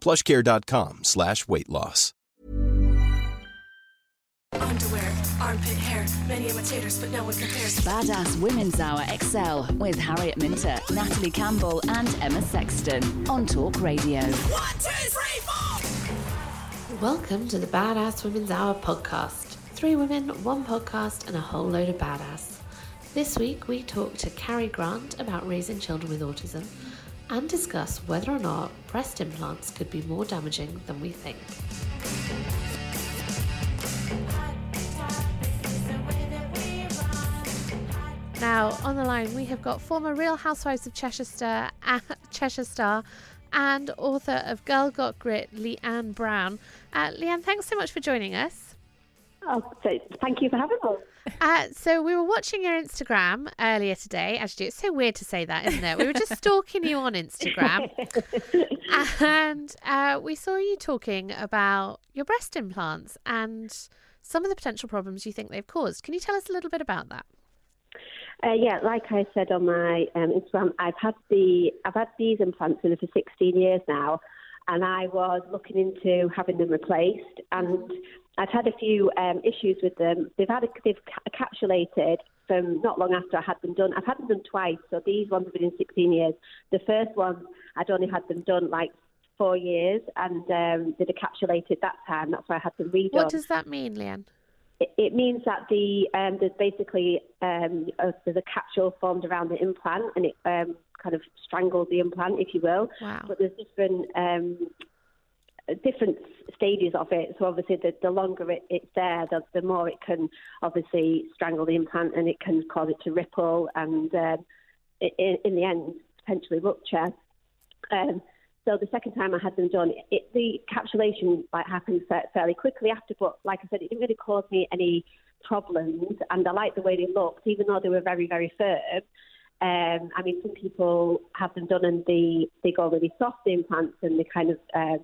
plushcare.com slash weight loss. Underwear, armpit hair, many imitators, but no one compares. Badass Women's Hour XL with Harriet Minter, Natalie Campbell, and Emma Sexton on Talk Radio. One, two, three, four. Welcome to the Badass Women's Hour podcast. Three women, one podcast, and a whole load of badass. This week we talk to Carrie Grant about raising children with autism and discuss whether or not breast implants could be more damaging than we think. Now, on the line, we have got former Real Housewives of Cheshire, uh, Cheshire Star and author of Girl Got Grit, Leanne Brown. Uh, Leanne, thanks so much for joining us. Oh, so thank you for having us. Uh, so we were watching your Instagram earlier today. Actually, it's so weird to say that, isn't it? We were just stalking you on Instagram, and uh, we saw you talking about your breast implants and some of the potential problems you think they've caused. Can you tell us a little bit about that? Uh, yeah, like I said on my um, Instagram, I've had the I've had these implants in for 16 years now, and I was looking into having them replaced, and I'd had a few um, issues with them. They've had a, they've encapsulated from not long after I had them done. I've had them done twice, so these ones have been in 16 years. The first one I'd only had them done like four years, and um, they'd encapsulated that time. That's why I had them redone. What does that mean, Leanne? It, it means that the um, there's basically um, a, there's a capsule formed around the implant, and it um, kind of strangles the implant, if you will. Wow. But there's different um, different stages of it. So obviously, the, the longer it, it's there, the, the more it can obviously strangle the implant, and it can cause it to ripple, and um, in, the end, potentially rupture. Um, so the second time I had them done, it, the encapsulation like happened fairly quickly after, but like I said, it didn't really cause me any problems, and I liked the way they looked, even though they were very, very firm. Um, I mean, some people have them done and they they go really soft, the implants, and they kind of um,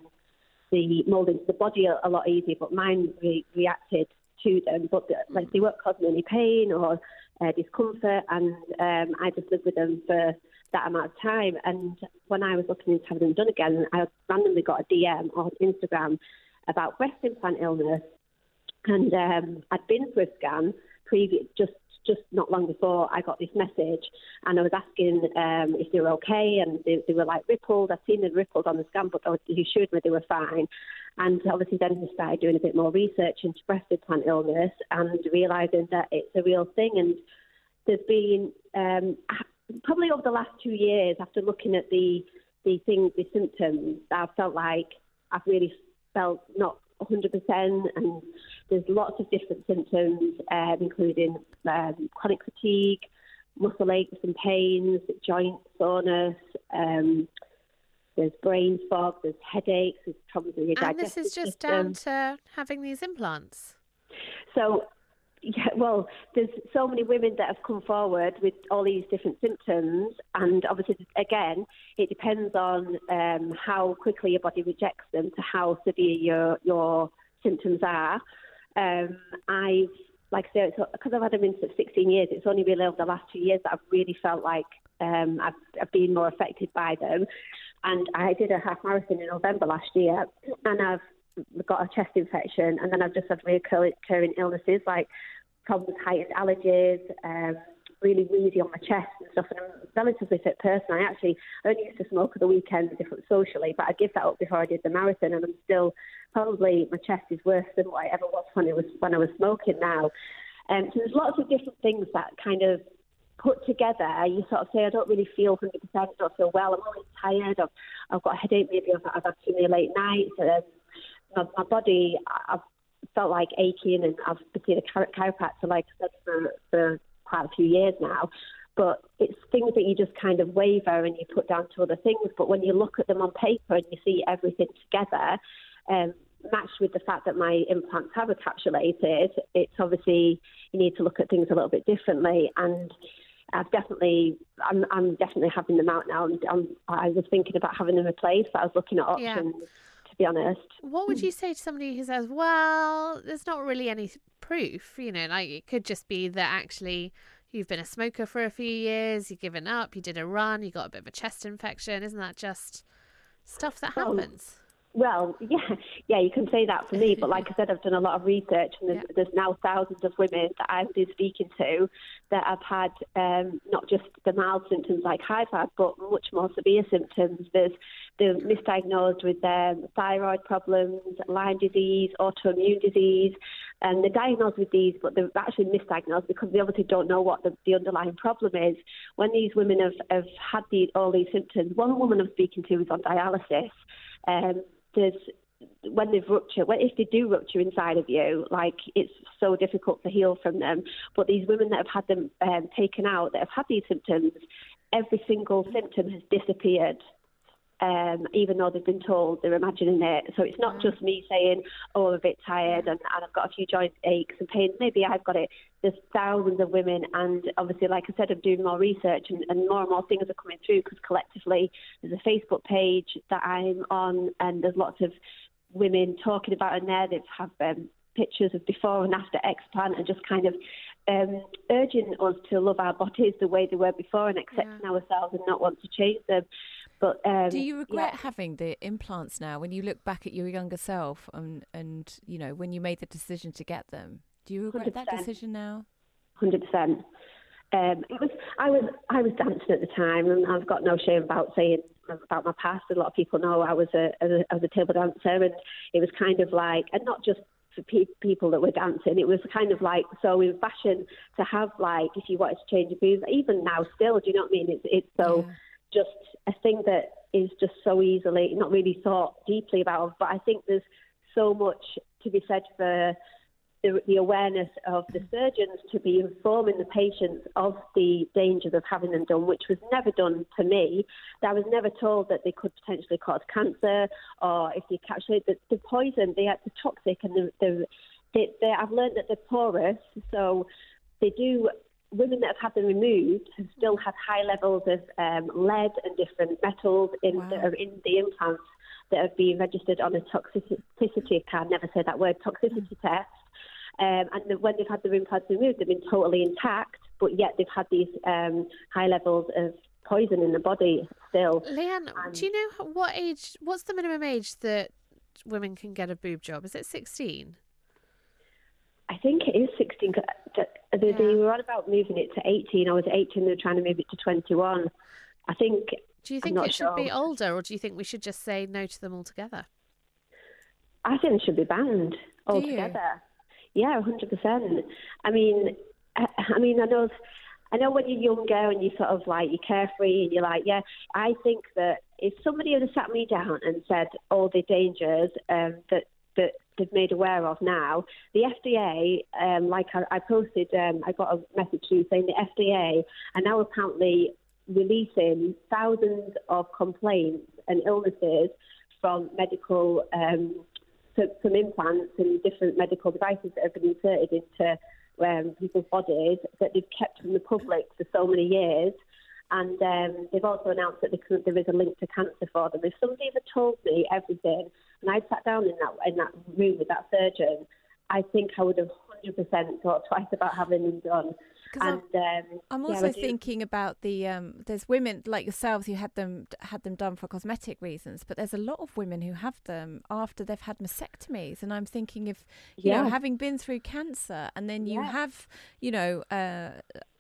the mold into the body a, a lot easier. But mine re- reacted to them, but the, like they weren't causing any pain or uh, discomfort, and um, I just lived with them for that amount of time. And when I was looking into having them done again, I randomly got a DM on Instagram about breast implant illness, and um, I'd been for a scan previous just just not long before I got this message, and I was asking um, if they were okay, and they, they were like rippled. I've seen them rippled on the scan, but he assured me they were fine. And obviously, then I started doing a bit more research into breast implant illness and realizing that it's a real thing. And there's been um, probably over the last two years, after looking at the the things, the symptoms, I've felt like I've really felt not 100%, and there's lots of different symptoms, um, including um, chronic fatigue, muscle aches and pains, joint soreness. Um, there's brain fog, there's headaches, there's problems with your And digestive this is just system. down to having these implants. So, yeah, well, there's so many women that have come forward with all these different symptoms, and obviously, again, it depends on um, how quickly your body rejects them to how severe your your symptoms are. Um, I've, like I say, because I've had them in for 16 years, it's only really over the last two years that I've really felt like um, I've, I've been more affected by them. And I did a half marathon in November last year, and I've got a chest infection, and then I've just had recurring illnesses like problems heightened allergies, um, really wheezy on my chest and stuff. And I'm a relatively fit person. I actually only used to smoke at the weekends different socially, but I give that up before I did the marathon, and I'm still probably my chest is worse than what I ever was when I was when I was smoking now. Um, so there's lots of different things that kind of put together, you sort of say, I don't really feel 100%, I don't feel well, I'm always tired, I've, I've got a headache, maybe I've, I've had too many late nights, um, my, my body, I've felt like aching, and I've been seeing a chiropractor, like I said, for, for quite a few years now. But it's things that you just kind of waver and you put down to other things. But when you look at them on paper and you see everything together, um, matched with the fact that my implants have encapsulated, it's obviously you need to look at things a little bit differently. And I've definitely, I'm, I'm definitely having them out now. I'm, i was thinking about having them replaced, but I was looking at options. Yeah. To be honest, what would you say to somebody who says, "Well, there's not really any proof," you know, like it could just be that actually you've been a smoker for a few years, you've given up, you did a run, you got a bit of a chest infection. Isn't that just stuff that happens? Well, yeah, yeah, you can say that for me, but like I said, I've done a lot of research, and there's, yeah. there's now thousands of women that I've been speaking to that have had um, not just the mild symptoms like I've had, but much more severe symptoms. There's they're misdiagnosed with thyroid problems, Lyme disease, autoimmune disease, and they're diagnosed with these, but they're actually misdiagnosed because they obviously don't know what the, the underlying problem is. When these women have, have had the, all these symptoms, one woman I'm speaking to is on dialysis. Um, there's when they've ruptured, well, if they do rupture inside of you, like it's so difficult to heal from them. But these women that have had them um, taken out, that have had these symptoms, every single symptom has disappeared um, even though they've been told they're imagining it. So it's not just me saying, oh, I'm a bit tired and, and I've got a few joint aches and pains. Maybe I've got it. There's thousands of women, and obviously, like I said, I'm doing more research and, and more and more things are coming through because collectively there's a Facebook page that I'm on, and there's lots of women talking about in there. They've have um, pictures of before and after explant and just kind of um, urging us to love our bodies the way they were before and accepting yeah. ourselves and not want to change them. But um, do you regret yeah. having the implants now? When you look back at your younger self and and you know when you made the decision to get them, do you regret 100%. that decision now? Hundred percent. Um, it was I was I was dancing at the time, and I've got no shame about saying about my past. A lot of people know I was a, a, I was a table dancer, and it was kind of like, and not just for pe- people that were dancing. It was kind of like so in fashion to have like if you wanted to change your boobs, even now still, do you know what I mean? It's it's so. Yeah just a thing that is just so easily not really thought deeply about. But I think there's so much to be said for the, the, awareness of the surgeons to be informing the patients of the dangers of having them done, which was never done to me. I was never told that they could potentially cause cancer or if they capture the, the poison, they are the toxic and the, the they, they, I've learned that they're porous, so they do women that have had them removed have still had high levels of um, lead and different metals in, wow. that are in the implants that have been registered on a toxicity, I can never say that word, toxicity mm. test. Um, and the, when they've had the implants removed, they've been totally intact, but yet they've had these um, high levels of poison in the body still. Leanne, and do you know what age, what's the minimum age that women can get a boob job? Is it 16? I think it is 16. They, yeah. they were on about moving it to 18. I was 18, they were trying to move it to 21. I think. Do you think it should be older, or do you think we should just say no to them altogether? I think it should be banned altogether. Yeah, 100%. I mean, I, I mean, I know. I know when you're younger and you sort of like you're carefree and you're like, yeah. I think that if somebody had sat me down and said all the dangers um, that that they've made aware of now. The FDA, um, like I, I posted, um, I got a message you saying the FDA are now apparently releasing thousands of complaints and illnesses from medical, um, from implants and different medical devices that have been inserted into um, people's bodies that they've kept from the public for so many years. And um, they've also announced that there is a link to cancer for them. If somebody had told me everything, and I'd sat down in that in that room with that surgeon, I think I would have 100% thought twice about having them done. And um, I'm also do- thinking about the um, there's women like yourselves who had them had them done for cosmetic reasons, but there's a lot of women who have them after they've had mastectomies, and I'm thinking if you know having been through cancer and then you Yeah. have you know uh,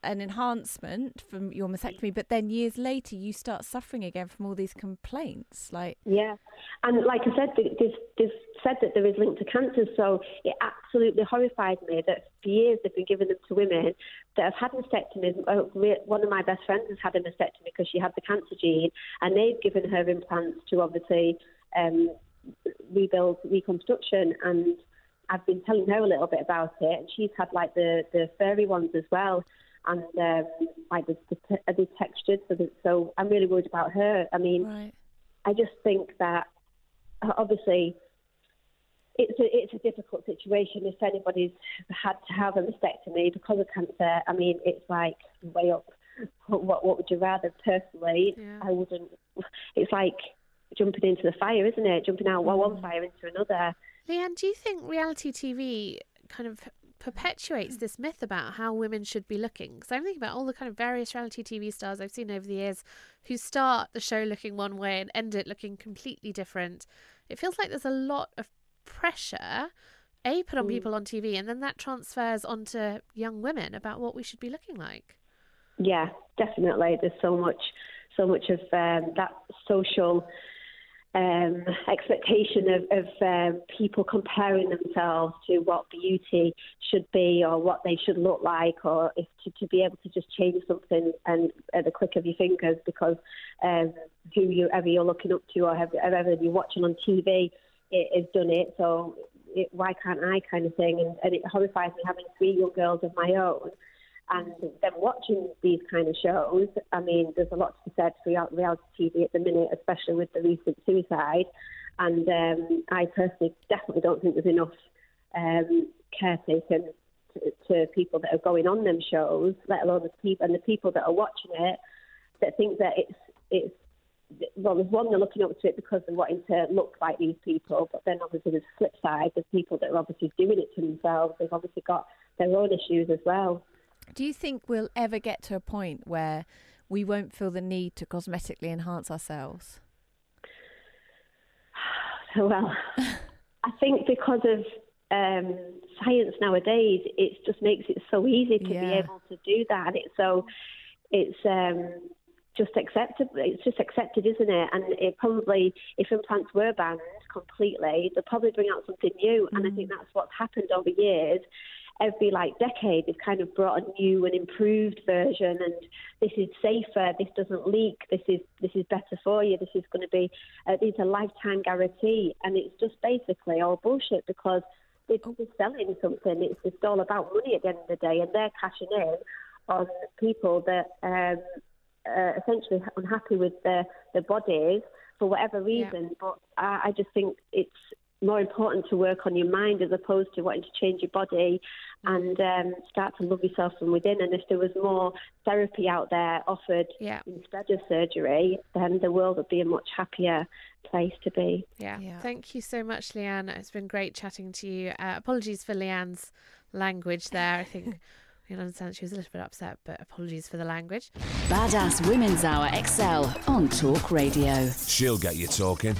an enhancement from your mastectomy, but then years later you start suffering again from all these complaints, like Yeah, and like I said, this they've said that there is linked to cancer, so it absolutely horrifies me that for years they've been giving them to women that have had mastectomies. Oh, One of my best friends has had a mastectomy because she had the cancer gene, and they've given her implants to obviously um, rebuild reconstruction. And I've been telling her a little bit about it, and she's had like the the furry ones as well. And um, like the, the, the textured, so, that, so I'm really worried about her. I mean, right. I just think that obviously it's a, it's a difficult situation if anybody's had to have a mastectomy because of cancer. I mean, it's like way up. What what would you rather? Personally, Yeah. I wouldn't. It's like jumping into the fire, isn't it? Jumping out Mm. one fire into another. Leanne, do you think reality TV kind of perpetuates this myth about how women should be looking? Because I'm thinking about all the kind of various reality TV stars I've seen over the years who start the show looking one way and end it looking completely different. It feels like there's a lot of pressure, A, put on people on TV, and then that transfers onto young women about what we should be looking like. Yeah, definitely. There's so much, so much of um, that social um, expectation of, of um, people comparing themselves to what beauty should be or what they should look like, or if to, to be able to just change something and at the click of your fingers because um, who you ever you're looking up to or whoever you're watching on TV has done it. So it, why can't I, kind of thing? And, and it horrifies me having three young girls of my own and then watching these kind of shows, I mean, there's a lot to be said for reality TV at the minute, especially with the recent suicide. And um, I personally definitely don't think there's enough um, care taken to, to people that are going on them shows, let alone the people and the people that are watching it that think that it's it's well, there's one they're looking up to it because they're wanting to look like these people, but then obviously there's a flip side. There's people that are obviously doing it to themselves. They've obviously got their own issues as well. Do you think we'll ever get to a point where we won't feel the need to cosmetically enhance ourselves? Well, I think because of um, science nowadays, it just makes it so easy to be able to do that. It's so it's um, just accepted. It's just accepted, isn't it? And it probably, if implants were banned completely, they'd probably bring out something new. And I think that's what's happened over years. Every like decade, they've kind of brought a new and improved version, and this is safer. This doesn't leak. This is this is better for you. This is going to be uh, these a lifetime guarantee, and it's just basically all bullshit because they're, they're selling something. It's just all about money at the end of the day, and they're cashing in on people that um, are essentially unhappy with their their bodies for whatever reason. But I, I just think it's more important to work on your mind as opposed to wanting to change your body and um, start to love yourself from within. And if there was more therapy out there offered Yeah. instead of surgery, then the world would be a much happier place to be. Yeah. Yeah. Thank you so much, Leanne. It's been great chatting to you. Uh, apologies for Leanne's language there. I think we can understand she was a little bit upset, but apologies for the language. Badass Women's Hour XL on Talk Radio. She'll get you talking.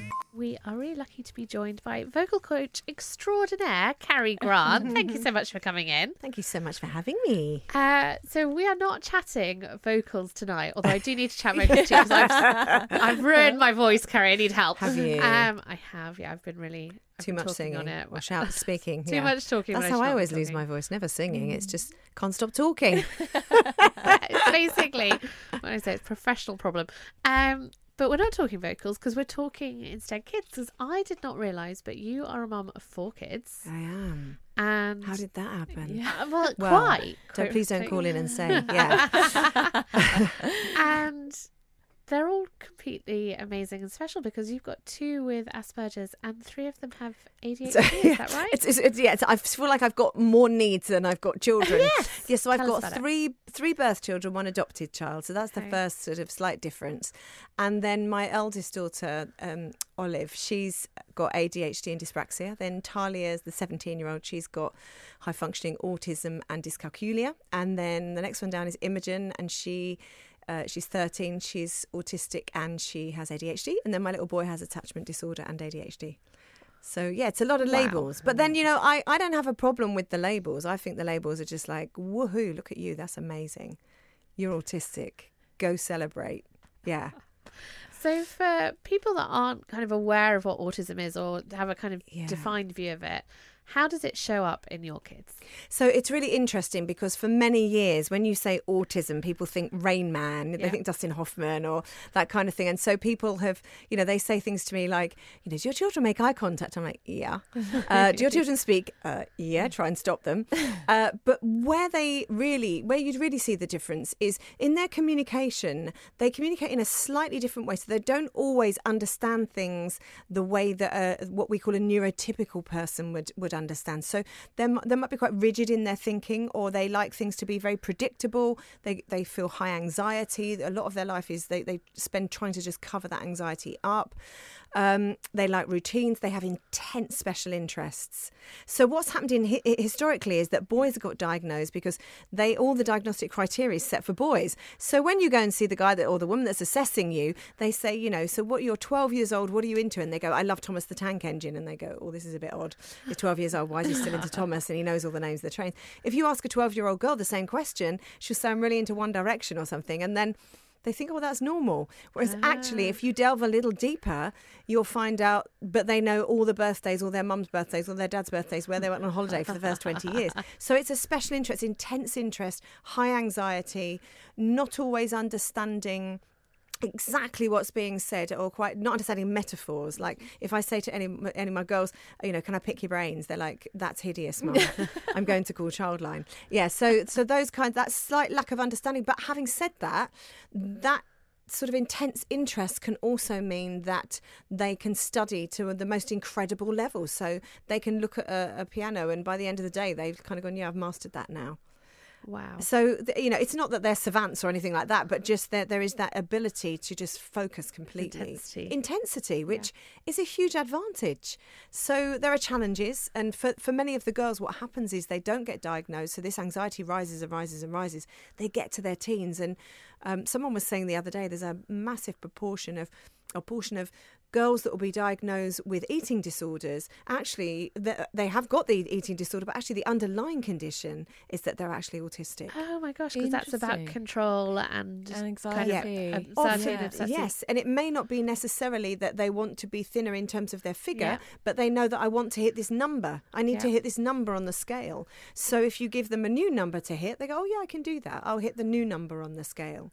We are really lucky to be joined by vocal coach extraordinaire, Carrie Grant. Thank you so much for coming in. Thank you so much for having me. Uh, so we are not chatting vocals tonight, although I do need to chat vocals too because I've, I've ruined my voice, Carrie. I need help. Have you? Um, I have. Yeah, I've been really I've Too much talking singing on it. or shout speaking. Too yeah. much talking. That's how I should not be always lose my voice. Never singing. It's just can't stop talking. It's basically when I say it's a professional problem. Um, but we're not talking vocals because we're talking instead kids. Because I did not realise, but you are a mum of four kids, I am. and How did that happen? yeah, well, Well, quite. Don't, please don't call in and say, yeah. and they're all completely amazing and special because you've got two with Asperger's and three of them have ADHD. So, is that right? It's, it's, it's, yeah, it's, I feel like I've got more needs than I've got children. Yes. Yeah, so I've Tell got about it. three three birth children, one adopted child. So that's the Okay. first sort of slight difference. And then my eldest daughter, um, Olive, she's got ADHD and dyspraxia. Then Talia's the 17 year old. She's got high functioning autism and dyscalculia. And then the next one down is Imogen, and she. Uh, she's 13, she's autistic and she has ADHD. And then my little boy has attachment disorder and ADHD. So, yeah, it's a lot of Wow. labels. But then, you know, I, I don't have a problem with the labels. I think the labels are just like, woohoo, look at you, that's amazing. You're autistic. Go celebrate. Yeah. So, for people that aren't kind of aware of what autism is or have a kind of Yeah. defined view of it, how does it show up in your kids? So it's really interesting because for many years, when you say autism, people think Rain Man, they think Dustin Hoffman or that kind of thing. And so people have, you know, they say things to me like, you know, do your children make eye contact? I'm like, yeah. Uh, do your children speak? Uh, yeah, try and stop them. Uh, but where they really, where you'd really see the difference is in their communication. They communicate in a slightly different way. So they don't always understand things the way that what we call a neurotypical person would, would understand. So they they might be quite rigid in their thinking, or they like things to be very predictable. They they feel high anxiety. A lot of their life is they they spend trying to just cover that anxiety up. Um, they like routines. They have intense special interests. So what's happened in hi- historically is that boys got diagnosed because they all the diagnostic criteria is set for boys. So when you go and see the guy that or the woman that's assessing you, they say, you know, so what? You're 12 years old. What are you into? And they go, I love Thomas the Tank Engine. And they go, oh, this is a bit odd. He's 12 years old. Why is he still into Thomas? And he knows all the names of the trains. If you ask a 12 year old girl the same question, she'll say, I'm really into One Direction or something, and then they think, oh, that's normal. Whereas actually, ah. if you delve a little deeper, you'll find out, but they know all the birthdays, all their mum's birthdays, all their dad's birthdays, where they went on holiday for the first 20 years. So it's a special interest, intense interest, high anxiety, not always understanding exactly what's being said or quite not understanding metaphors. Like if i say to any any of my girls you know can i pick your brains? they're like that's hideous mum. I'm going to call childline. Yeah so so those kinds that slight lack of understanding. But having said that that sort of intense interest can also mean that they can study to the most incredible level. so they can look at a, a piano and by the end of the day they've kind of gone yeah i've mastered that now Wow. so you know, it's not that they're savants or anything like that, but just that there is that ability to just focus completely. Intensity. Intensity, which is a huge advantage. So there are challenges, and for for many of the girls, what happens is they don't get diagnosed. So this anxiety rises and rises and rises. They get to their teens, and um, someone was saying the other day, there's a massive proportion of a portion of girls that will be diagnosed with eating disorders actually they have got the eating disorder but actually the underlying condition is that they're actually autistic Oh my gosh, because that's about control and, And kind of anxiety. um, Often, anxiety and yes, and it may not be necessarily that they want to be thinner in terms of their figure, Yeah. but they know that I want to hit this number. I need to hit this number on the scale. So if you give them a new number to hit, they go, "Oh yeah, I can do that. I'll hit the new number on the scale."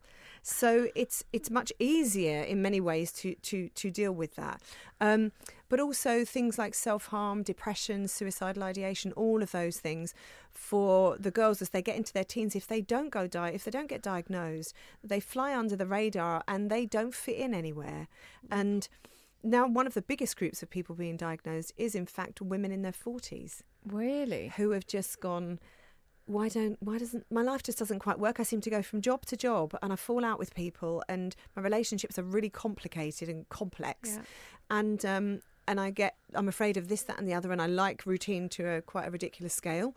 So it's it's much easier in many ways to to to deal with that. Um, but also things like self harm, depression, suicidal ideation, all of those things for the girls as they get into their teens. If they don't go die, if they don't get diagnosed, they fly under the radar and they don't fit in anywhere. And now one of the biggest groups of people being diagnosed is in fact women in their forties Really? who have just gone why don't why doesn't my life just doesn't quite work. I seem to go from job to job and i fall out with people and my relationships are really complicated and complex. Yeah. and um and i get i'm afraid of this that and the other and i like routine to a quite a ridiculous scale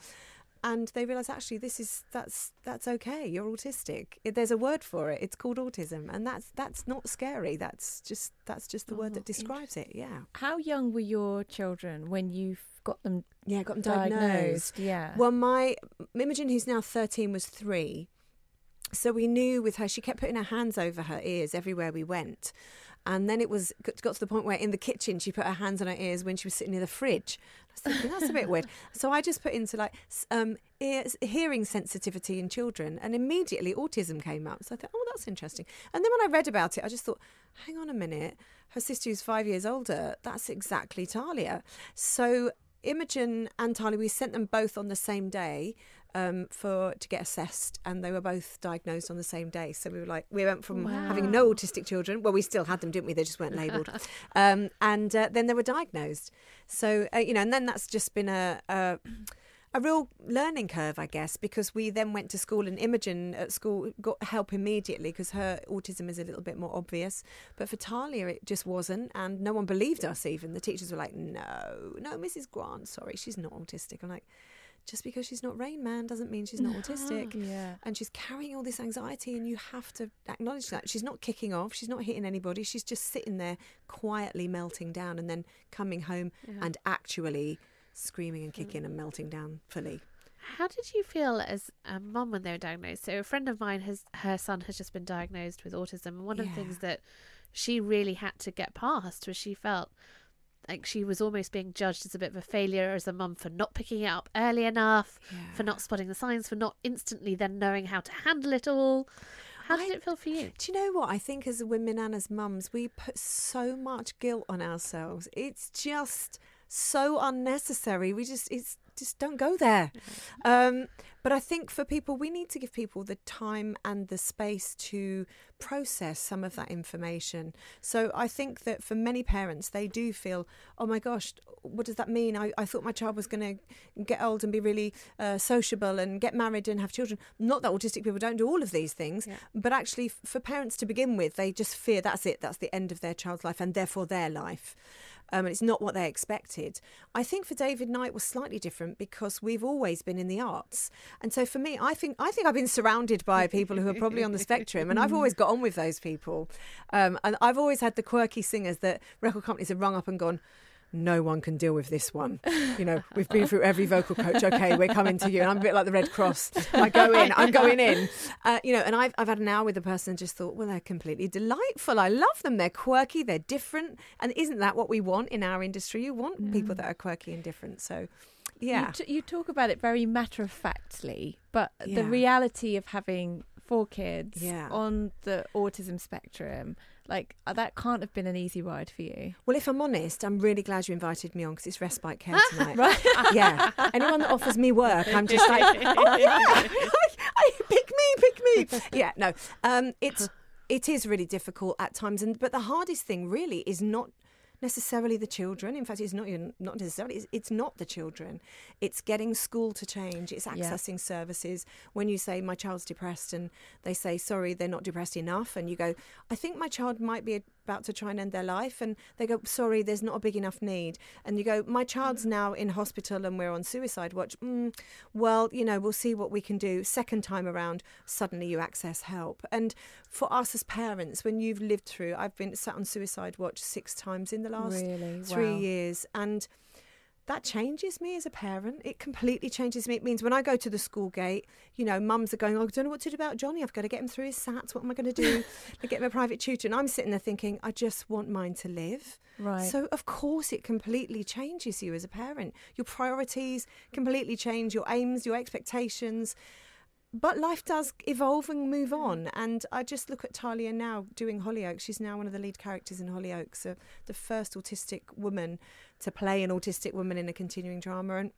and they realize actually this is that's that's okay you're autistic It- there's a word for it it's called autism and that's that's not scary that's just that's just the word that oh, describes it yeah How young were your children when you got them yeah got them diagnosed diagnosed? Yeah. Well, my Imogen, who's now 13, was three. So we knew with her, she kept putting her hands over her ears everywhere we went. And then it was got to the point where in the kitchen she put her hands on her ears when she was sitting near the fridge. I was thinking that's a bit weird. So I just put into like um, ear, hearing sensitivity in children, and immediately autism came up. So I thought, oh, that's interesting. And then when I read about it, I just thought, hang on a minute, her sister who's five years older, that's exactly Talia. So Imogen and Tali, we sent them both on the same day um, for to get assessed, and they were both diagnosed on the same day. So we were like, we went from having no autistic children. Well, we still had them, didn't we? They just weren't labelled, um, and uh, then they were diagnosed. So uh, you know, and then that's just been a. a a real learning curve, I guess, because we then went to school and Imogen at school got help immediately because her autism is a little bit more obvious. But for Talia, it just wasn't, and no one believed us. Even the teachers were like, "No, no, Mrs. Grant, sorry, she's not autistic." I'm like, just because she's not Rain Man doesn't mean she's not autistic. Yeah. And she's carrying all this anxiety, and you have to acknowledge that. She's not kicking off, she's not hitting anybody, she's just sitting there quietly melting down and then coming home and actually screaming and kicking mm. and melting down fully. How did you feel as a mum when they were diagnosed? So a friend of mine has her son has just been diagnosed with autism, and one of the things that she really had to get past was she felt like she was almost being judged as a bit of a failure as a mum for not picking it up early enough, for not spotting the signs, for not instantly then knowing how to handle it all. How did I- it feel for you? Do you know what? I think as women and as mums, we put so much guilt on ourselves. It's just so unnecessary. We just, it's just don't go there. Um, but I think for people, we need to give people the time and the space to process some of that information. So I think that for many parents, they do feel, oh my gosh, what does that mean? I, I thought my child was going to get old and be really uh, sociable and get married and have children. Not that autistic people don't do all of these things, but actually, f- for parents to begin with, they just fear that's it, that's the end of their child's life and therefore their life. Um, and it's not what they expected. I think for David Knight was slightly different because we've always been in the arts, and so for me, I think I think I've been surrounded by people who are probably on the spectrum, and I've always got on with those people. Um, and I've always had the quirky singers that record companies have rung up and gone. No one can deal with this one. You know, we've been through every vocal coach. Okay, we're coming to you. And I'm a bit like the Red Cross. I go in, I'm going in. Uh, you know, and I've, I've had an hour with a person and just thought, well, they're completely delightful. I love them. They're quirky, they're different. And isn't that what we want in our industry? You want people that are quirky and different. So, yeah. You, t- you talk about it very matter of factly, but Yeah. the reality of having four kids Yeah. on the autism spectrum, like uh, that can't have been an easy ride for you. Well, if I'm honest, I'm really glad you invited me on because it's respite care tonight. right? Yeah. Anyone that offers me work, I'm just like, oh yeah, pick me, pick me. Yeah. No. Um, it's it is really difficult at times, and but the hardest thing really is not necessarily the children. In fact, it's not even not necessarily. It's, it's not the children. It's getting school to change. It's Yeah. accessing services. When you say my child's depressed, and they say sorry, they're not depressed enough, and you go, I think my child might be about to try and end their life, and they go, sorry, there's not a big enough need, and you go, my child's now in hospital and we're on suicide watch. Mm, well, you know, we'll see what we can do. Second time around, suddenly you access help, and for us as parents, when you've lived through, I've been sat on suicide watch six times in the last Really? three Wow. years, and that changes me as a parent. It completely changes me. It means when I go to the school gate, you know, mums are going, oh, I don't know what to do about Johnny. I've got to get him through his SATs. What am I going to do? I get him a private tutor. And I'm sitting there thinking, I just want mine to live. Right. So, of course, it completely changes you as a parent. Your priorities completely change, your aims, your expectations. But life does evolve and move on. And I just look at Talia now doing Hollyoaks. She's now one of the lead characters in Hollyoaks, uh, the first autistic woman to play an autistic woman in a continuing drama. And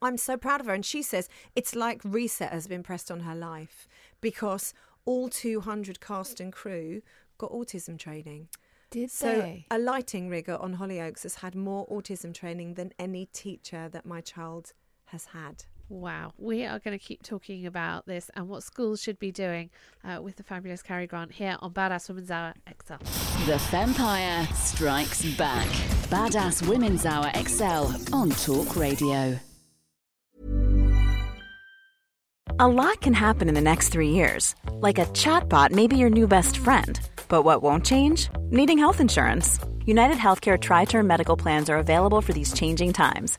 I'm so proud of her. And she says it's like reset has been pressed on her life because all 200 cast and crew got autism training. Did So they? a lighting rigger on Hollyoaks has had more autism training than any teacher that my child has had. Wow. We are going to keep talking about this and what schools should be doing uh, with the fabulous Carrie Grant here on Badass Women's Hour XL. The Vampire Strikes Back. Badass Women's Hour XL on Talk Radio. A lot can happen in the next three years. Like a chatbot may be your new best friend. But what won't change? Needing health insurance. United Healthcare Tri Term Medical Plans are available for these changing times.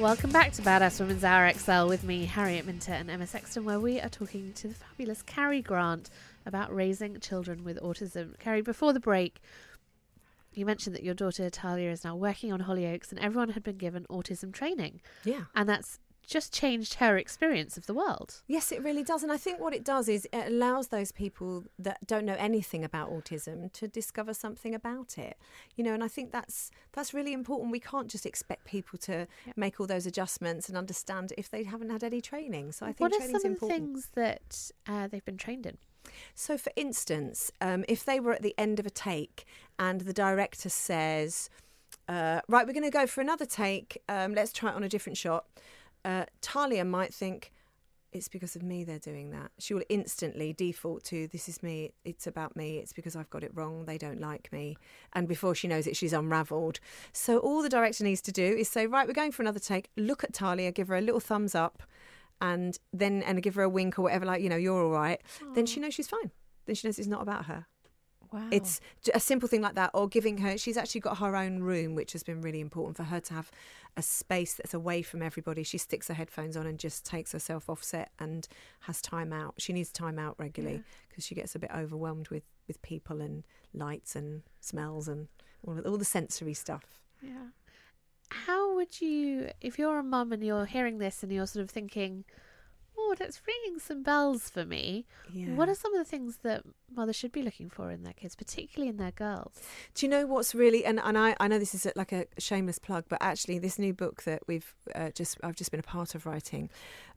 Welcome back to Badass Women's Hour XL with me, Harriet Minter and Emma Sexton, where we are talking to the fabulous Carrie Grant about raising children with autism. Carrie, before the break, you mentioned that your daughter Talia is now working on Hollyoaks and everyone had been given autism training. Yeah. And that's just changed her experience of the world. Yes, it really does. And I think what it does is it allows those people that don't know anything about autism to discover something about it. You know, and I think that's that's really important. We can't just expect people to make all those adjustments and understand if they haven't had any training. So I think what are some of the important. things that uh, they've been trained in? So, for instance, um, if they were at the end of a take and the director says, uh, Right, we're going to go for another take, um, let's try it on a different shot, uh, Talia might think, it's because of me they're doing that. She will instantly default to this is me, it's about me, it's because I've got it wrong, they don't like me. And before she knows it, she's unravelled. So all the director needs to do is say, right, we're going for another take, look at Talia, give her a little thumbs up, and then and give her a wink or whatever, like, you know, you're all right. Then she knows she's fine. Then she knows it's not about her. Wow. It's a simple thing like that, or giving her. She's actually got her own room, which has been really important for her to have a space that's away from everybody. She sticks her headphones on and just takes herself off set and has time out. She needs time out regularly because she gets a bit overwhelmed with with people and lights and smells and all, all the sensory stuff. Yeah. How would you, if you're a mum and you're hearing this and you're sort of thinking, oh, that's ringing some bells for me, what are some of the things that mothers should be looking for in their kids, particularly in their girls? Do you know what's really and, and I, I know this is a- like a shameless plug, but actually this new book that we've uh, just I've just been a part of writing,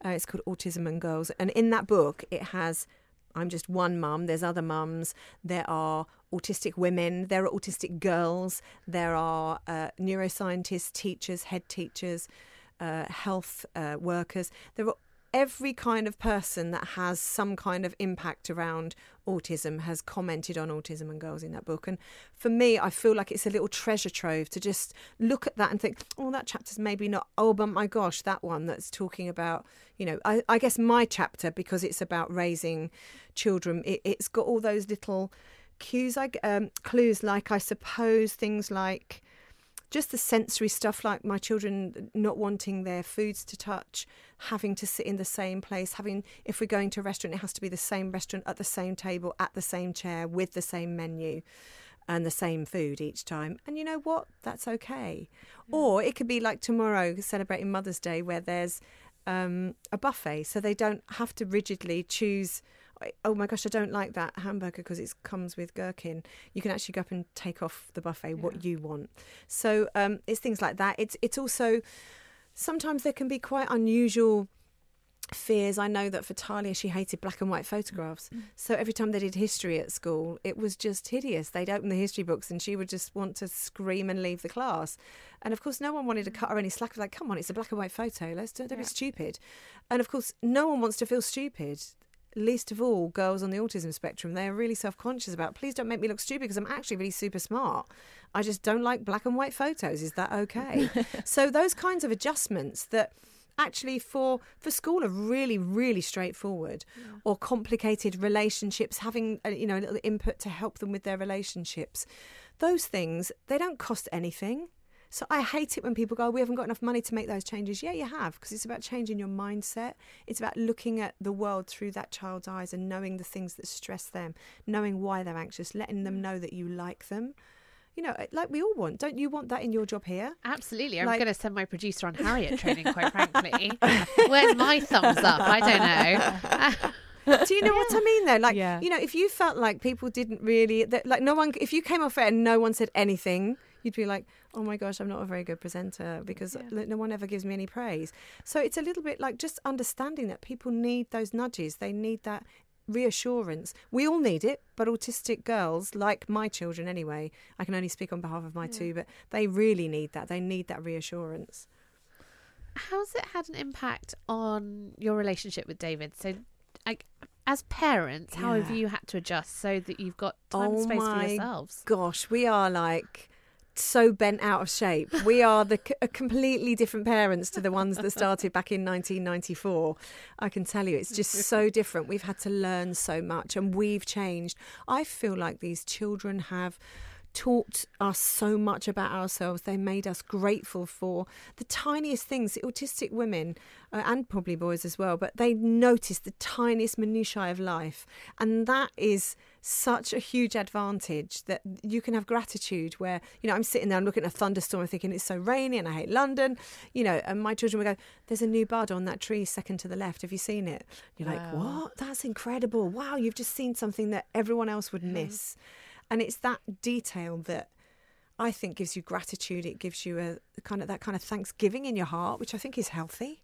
uh, it's called Autism and Girls, and in that book it has. I'm just one mum. There's other mums. There are autistic women. There are autistic girls. There are uh, neuroscientists, teachers, head teachers, uh, health uh, workers. There are every kind of person that has some kind of impact around autism has commented on autism and girls in that book. And for me, I feel like it's a little treasure trove to just look at that and think, oh, that chapter's maybe not, oh, but my gosh, that one that's talking about, you know, I, I guess my chapter, because it's about raising children, it, it's got all those little cues, like um, clues, like I suppose things like just the sensory stuff like my children not wanting their foods to touch having to sit in the same place having if we're going to a restaurant it has to be the same restaurant at the same table at the same chair with the same menu and the same food each time. And you know what? That's okay. Or it could be like tomorrow celebrating mother's day where there's um, a buffet. So they don't have to rigidly choose oh my gosh, I don't like that hamburger because it comes with gherkin. You can actually go up and take off the buffet what you want. So um, it's things like that. It's it's also sometimes there can be quite unusual fears. I know that for Talia, she hated black and white photographs. So every time they did history at school, it was just hideous. They'd open the history books and she would just want to scream and leave the class. And of course, no one wanted to cut her any slack. Like, come on, it's a black and white photo. Let's don't, don't be stupid. And of course, no one wants to feel stupid. Least of all, girls on the autism spectrum. They're really self conscious about, please don't make me look stupid because I'm actually really super smart. I just don't like black and white photos. Is that okay? so, those kinds of adjustments that actually for for school are really really straightforward or complicated relationships having a, you know a little input to help them with their relationships those things they don't cost anything so I hate it when people go, oh, we haven't got enough money to make those changes. Yeah, you have, because it's about changing your mindset. It's about looking at the world through that child's eyes and knowing the things that stress them, knowing why they're anxious, letting them mm. know that you like them. You know, like we all want. Don't you want that in your job here? Absolutely. I'm Like- going to send my producer on Harriet training, quite frankly. Where's my thumbs up? I don't know. Do you know what I mean though? Like, Yeah. you know, if you felt like people didn't really, that, like, no one, if you came off it and no one said anything, you'd be like, oh my gosh, I'm not a very good presenter because like, no one ever gives me any praise. So it's a little bit like just understanding that people need those nudges. They need that reassurance. We all need it, but autistic girls, like my children anyway, I can only speak on behalf of my two, but they really need that. They need that reassurance. How's it had an impact on your relationship with David? So, like, as parents, how have you had to adjust so that you've got time and oh space my for yourselves? Gosh, we are like so bent out of shape. We are the c- completely different parents to the ones that started back in 1994. I can tell you, it's just so different. We've had to learn so much and we've changed. I feel like these children have taught us so much about ourselves. They made us grateful for the tiniest things. Autistic women, uh, and probably boys as well, but they notice the tiniest minutiae of life. And that is such a huge advantage that you can have gratitude where, you know, I'm sitting there, I'm looking at a thunderstorm and thinking it's so rainy and I hate London, you know, and my children would go, there's a new bud on that tree second to the left. Have you seen it? You're like, what? That's incredible. Wow, you've just seen something that everyone else would miss. And it's that detail that I think gives you gratitude. It gives you a kind of that kind of thanksgiving in your heart, which I think is healthy.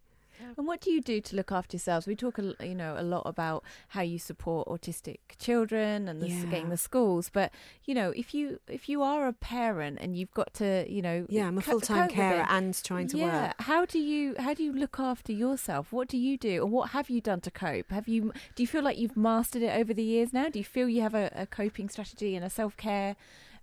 And what do you do to look after yourselves? We talk, a you know, a lot about how you support autistic children and the, Yeah. getting the schools. But you know, if you if you are a parent and you've got to, you know, Yeah, I'm a full time carer and trying to yeah, work. how do you how do you look after yourself? What do you do, or what have you done to cope? Have you do you feel like you've mastered it over the years now? Do you feel you have a, a coping strategy and a self care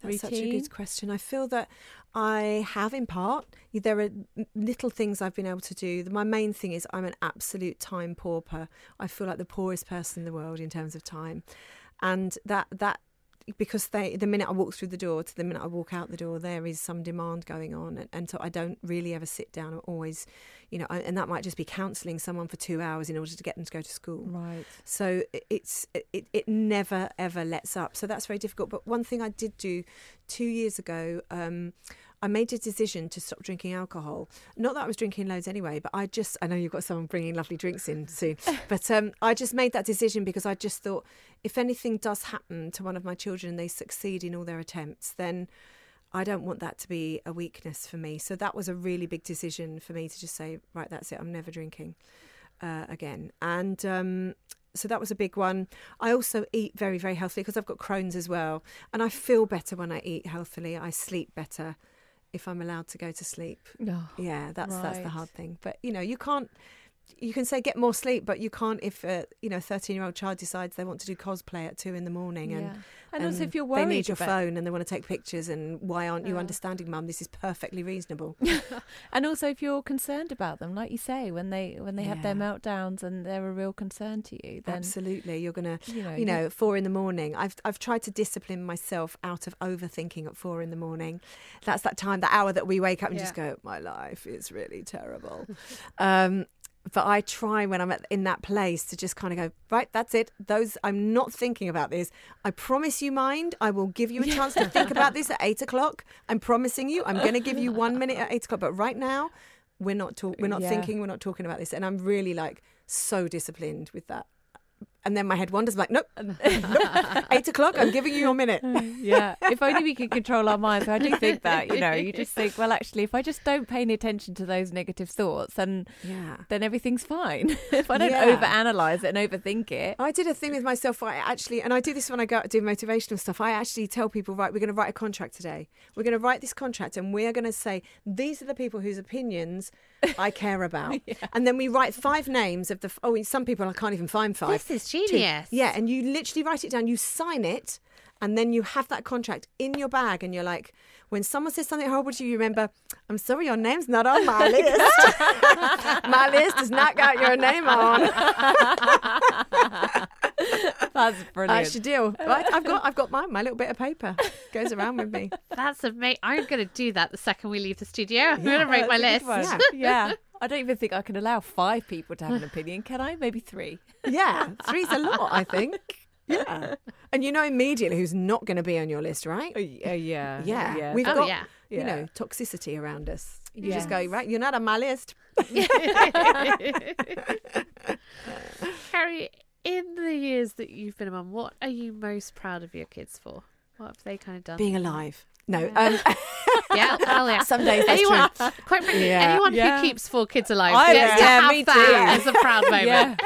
That's routine? such a good question. I feel that I have in part. There are little things I've been able to do. My main thing is I'm an absolute time pauper. I feel like the poorest person in the world in terms of time, and that that because they the minute I walk through the door to the minute I walk out the door, there is some demand going on, and, and so I don't really ever sit down. I'm always, you know, and that might just be counselling someone for two hours in order to get them to go to school. Right. So it's it, it never ever lets up. So that's very difficult. But one thing I did do two years ago, um, I made a decision to stop drinking alcohol. Not that I was drinking loads anyway, but I just I know you've got someone bringing lovely drinks in soon, but um, I just made that decision because I just thought if anything does happen to one of my children and they succeed in all their attempts, then. I don't want that to be a weakness for me. So that was a really big decision for me to just say, right, that's it. I'm never drinking uh, again. And um, so that was a big one. I also eat very, very healthily because I've got Crohn's as well. And I feel better when I eat healthily. I sleep better if I'm allowed to go to sleep. Oh, Yeah, that's that's the hard thing. But you know, you can't. You can say get more sleep, but you can't if a you know thirteen year old child decides they want to do cosplay at two in the morning and Yeah. And also if you're worried, they need your phone and they want to take pictures and why aren't you Yeah. understanding, mum? This is perfectly reasonable. and also if you're concerned about them, like you say, when they when they have their meltdowns and they're a real concern to you, then Absolutely, you're gonna, you know, you know, four in the morning. I've I've tried to discipline myself out of overthinking at four in the morning. That's that time, the hour that we wake up and just go, my life is really terrible. um, but I try when I'm at, in that place to just kind of go, right, that's it. Those I'm not thinking about this. I promise you, mind. I will give you a chance to think about this at eight o'clock. I'm promising you. I'm going to give you one minute at eight o'clock. But right now, we're not talk- We're not Yeah. thinking. We're not talking about this. And I'm really like so disciplined with that. And then my head wanders like, nope, nope. eight o'clock. I'm giving you your minute. yeah. If only we could control our minds. I do think that, you know, you just think, well, actually, if I just don't pay any attention to those negative thoughts, then Yeah. then everything's fine. if I don't Yeah. overanalyze it and overthink it, I did a thing with myself. where I actually, and I do this when I go out to do motivational stuff. I actually tell people, right, we're going to write a contract today. We're going to write this contract, and we are going to say these are the people whose opinions I care about. And then we write five names of the. Oh, some people I can't even find five. This is Two. genius. Yeah, and you literally write it down. You sign it. And then you have that contract in your bag, and you're like, when someone says something horrible to you, you remember, I'm sorry, your name's not on my list. my list has not got your name on. that's brilliant. I should do. Right, I've got I've got my my little bit of paper goes around with me. That's amazing. I'm going to do that the second we leave the studio. I'm going to write my list. a good one. Yeah. yeah. I don't even think I can allow five people to have an opinion, can I? Maybe three. Yeah, three's a lot, I think. Yeah. And you know immediately who's not going to be on your list, right? Uh, yeah. Yeah. yeah. We've Oh, got, yeah. you know, toxicity around us. You just Yes. go, right, you're not on my list. Carrie, in the years that you've been a mum, what are you most proud of your kids for? What have they kind of done? Being alive. No. Um, yeah, well, yeah. Some days that's anyone, true. Quite frankly, Yeah. anyone Yeah. who keeps four kids alive I- gets to yeah, have me that too. as a proud moment.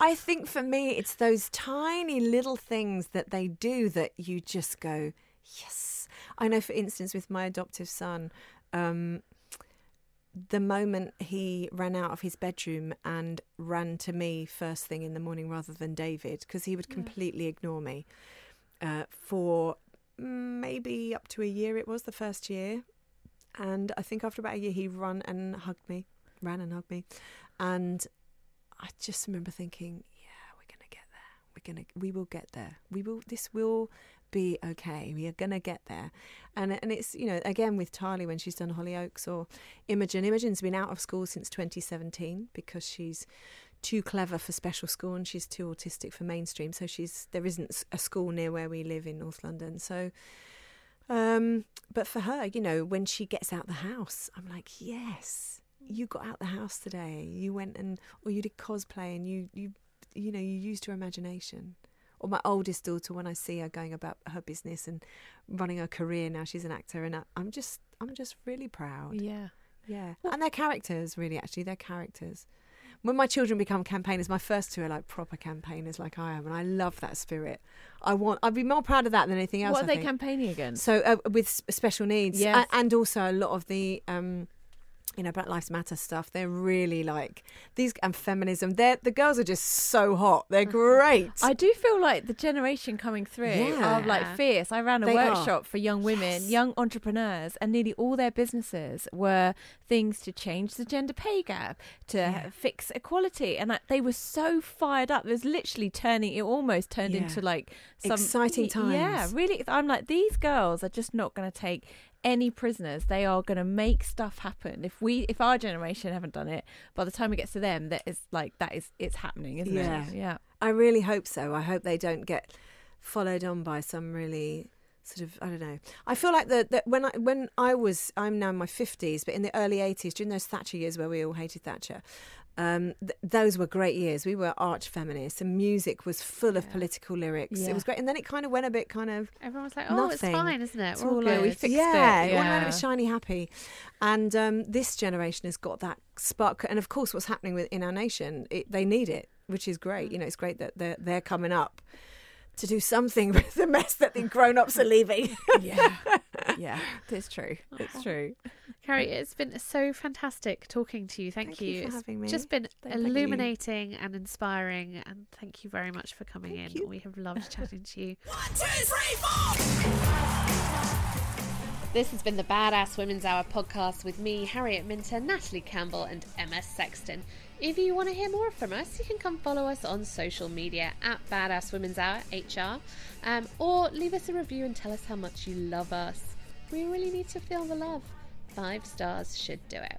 Yeah. I think for me, it's those tiny little things that they do that you just go, yes. I know, for instance, with my adoptive son, um, the moment he ran out of his bedroom and ran to me first thing in the morning rather than David, because he would completely ignore me uh, for maybe up to a year, it was the first year. And I think after about a year, he ran and hugged me, ran and hugged me. And I just remember thinking, yeah, we're gonna get there. We're gonna, we will get there. We will. This will be okay. We are gonna get there. And and it's you know again with Tali when she's done Hollyoaks or Imogen. Imogen's been out of school since 2017 because she's too clever for special school and she's too autistic for mainstream. So she's there isn't a school near where we live in North London. So. Um, but for her, you know, when she gets out the house, I'm like, yes, you got out the house today. You went and, or you did cosplay, and you, you, you know, you used your imagination. Or my oldest daughter, when I see her going about her business and running her career now, she's an actor, and I, I'm just, I'm just really proud. Yeah. Yeah, and they're characters, really. Actually, they're characters. When my children become campaigners, my first two are like proper campaigners, like I am, and I love that spirit. I want. I'd be more proud of that than anything else. What are I they think. campaigning against? So uh, with special needs, Yes. a- and also a lot of the, um, you know, Black Lives Matter stuff. They're really like these and feminism. They're the girls are just so hot. They're mm-hmm. great. I do feel like the generation coming through are like fierce. I ran a They are. workshop for young women, young entrepreneurs, and nearly all their businesses were things to change the gender pay gap, to fix equality, and I, they were so fired up. It was literally turning. It almost turned Yeah. into like some Exciting times. Yeah, really. I'm like these girls are just not going to take any prisoners. They are going to make stuff happen. If we, if our generation haven't done it, by the time it gets to them, that is like that is it's happening, isn't Yeah. it? Yeah. I really hope so. I hope they don't get followed on by some really sort of I don't know. I feel like that that when I when I was I'm now in my fifties, but in the early eighties, during those Thatcher years where we all hated Thatcher. Um, th- those were great years. We were arch feminists, and music was full of political lyrics. Yeah. It was great, and then it kind of went a bit kind of Everyone was like, "Oh, it's fine, isn't it? It's We're all all good." We fixed yeah, it, all went a yeah. bit shiny happy, and um, this generation has got that spark. And of course, what's happening with in our nation, it, they need it, which is great. You know, it's great that they're they're coming up to do something with the mess that the grown ups are leaving. Yeah, yeah, it's true. It's true. Carrie, it's been so fantastic talking to you. Thank, Thank you for It's having me. just been Thank you. illuminating and inspiring, and thank you very much for coming Thank in. you. We have loved chatting to you. One, two, three, four. This has been the Badass Women's Hour podcast with me, Harriet Minter, Natalie Campbell, and Emma Sexton. If you want to hear more from us, you can come follow us on social media at Badass Women's Hour HR, um, or leave us a review and tell us how much you love us. We really need to feel the love. Five stars should do it.